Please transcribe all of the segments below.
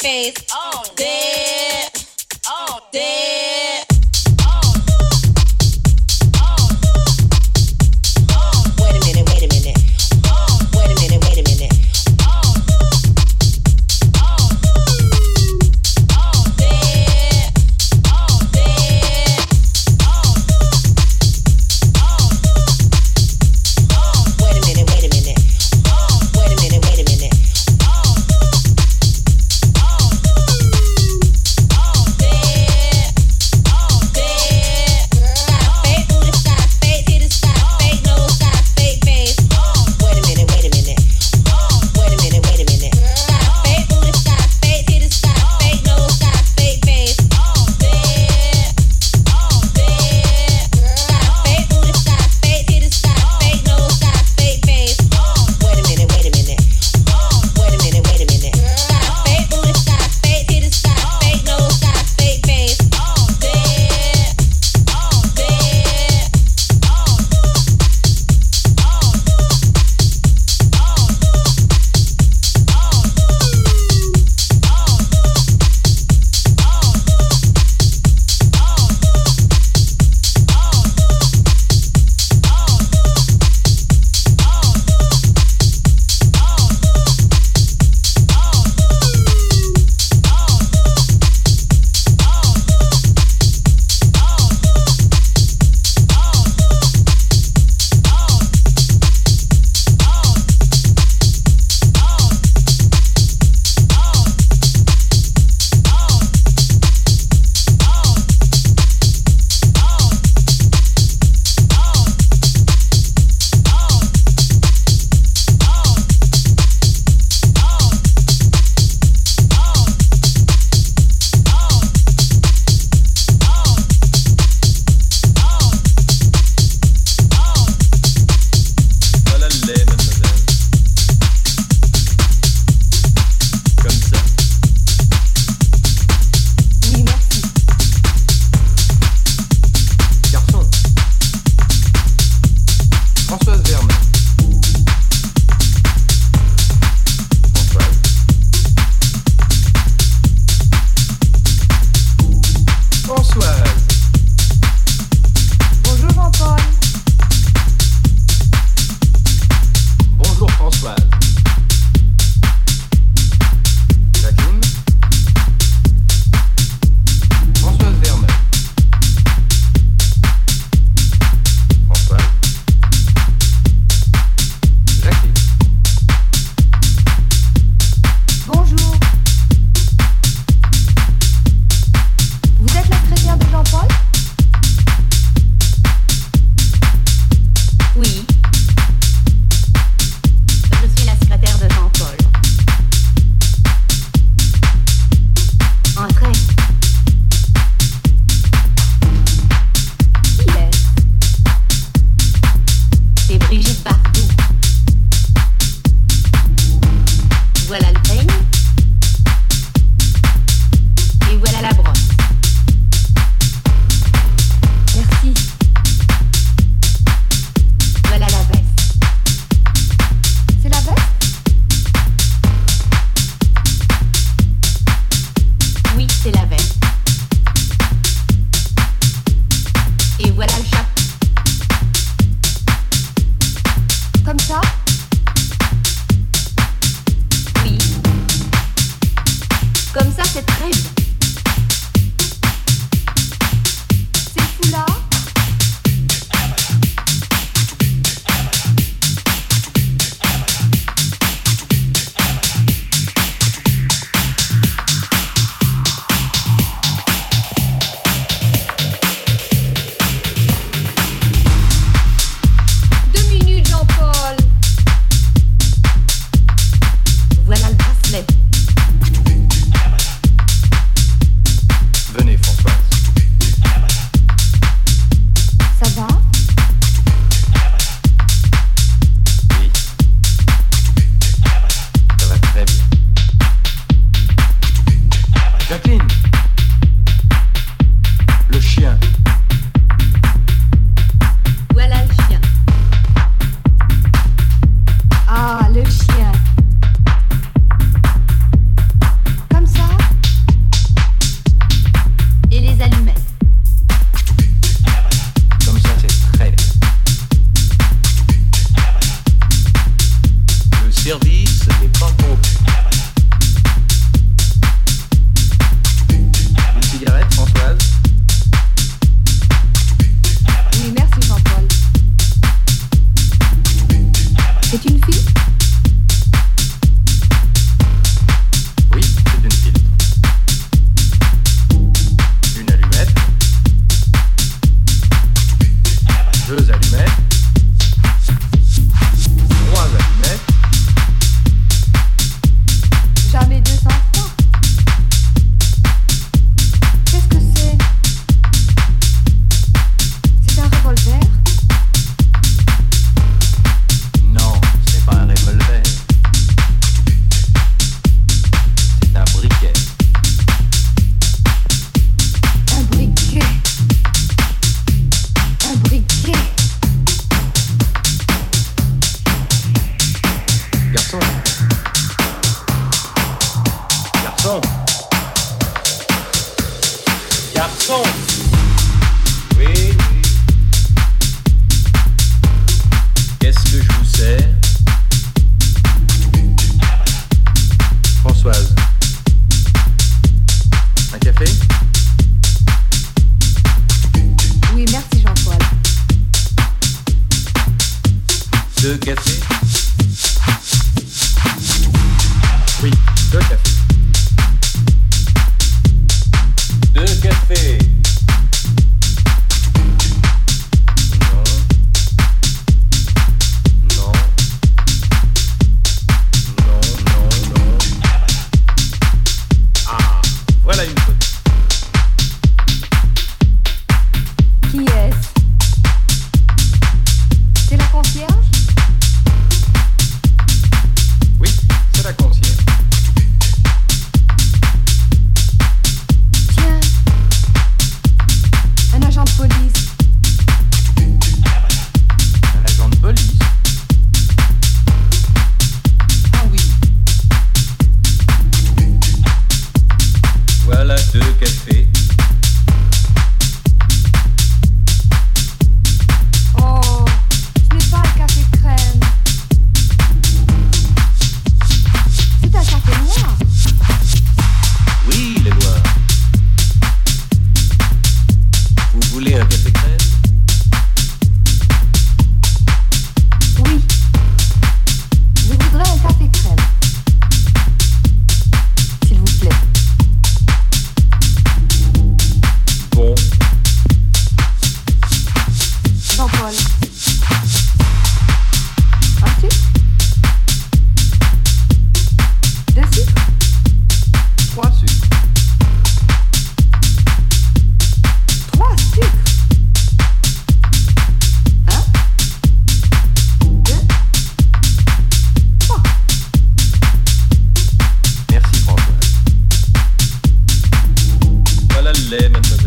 face. leben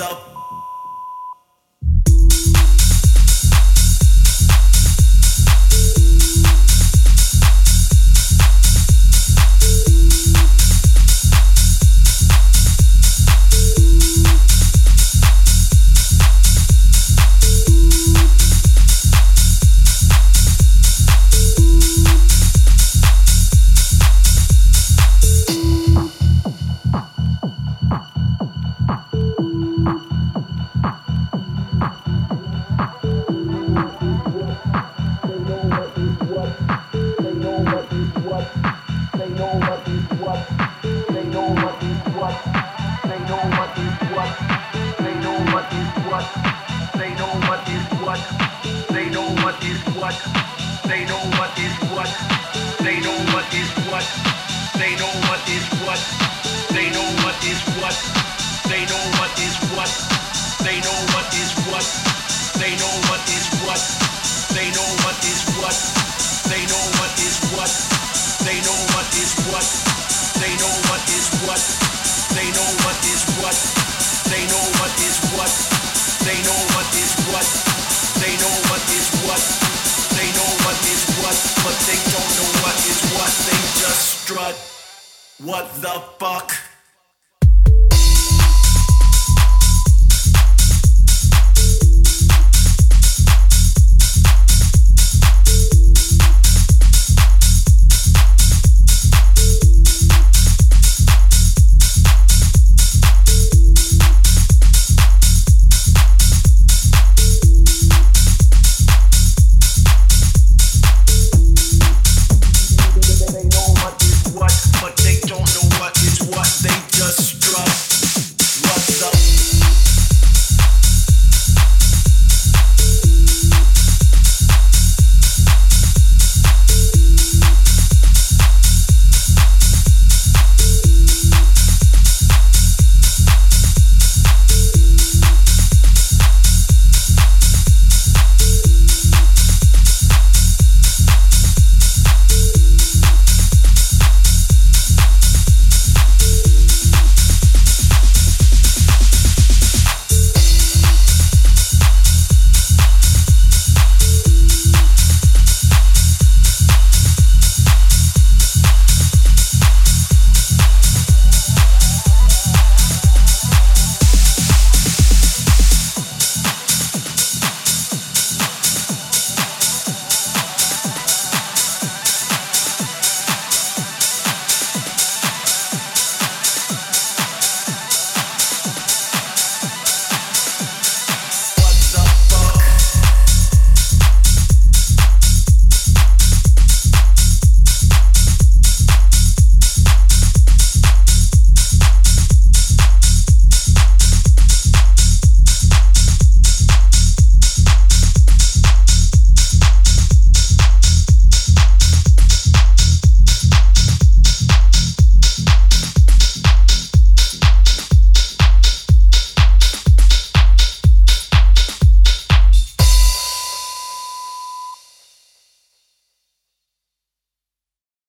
What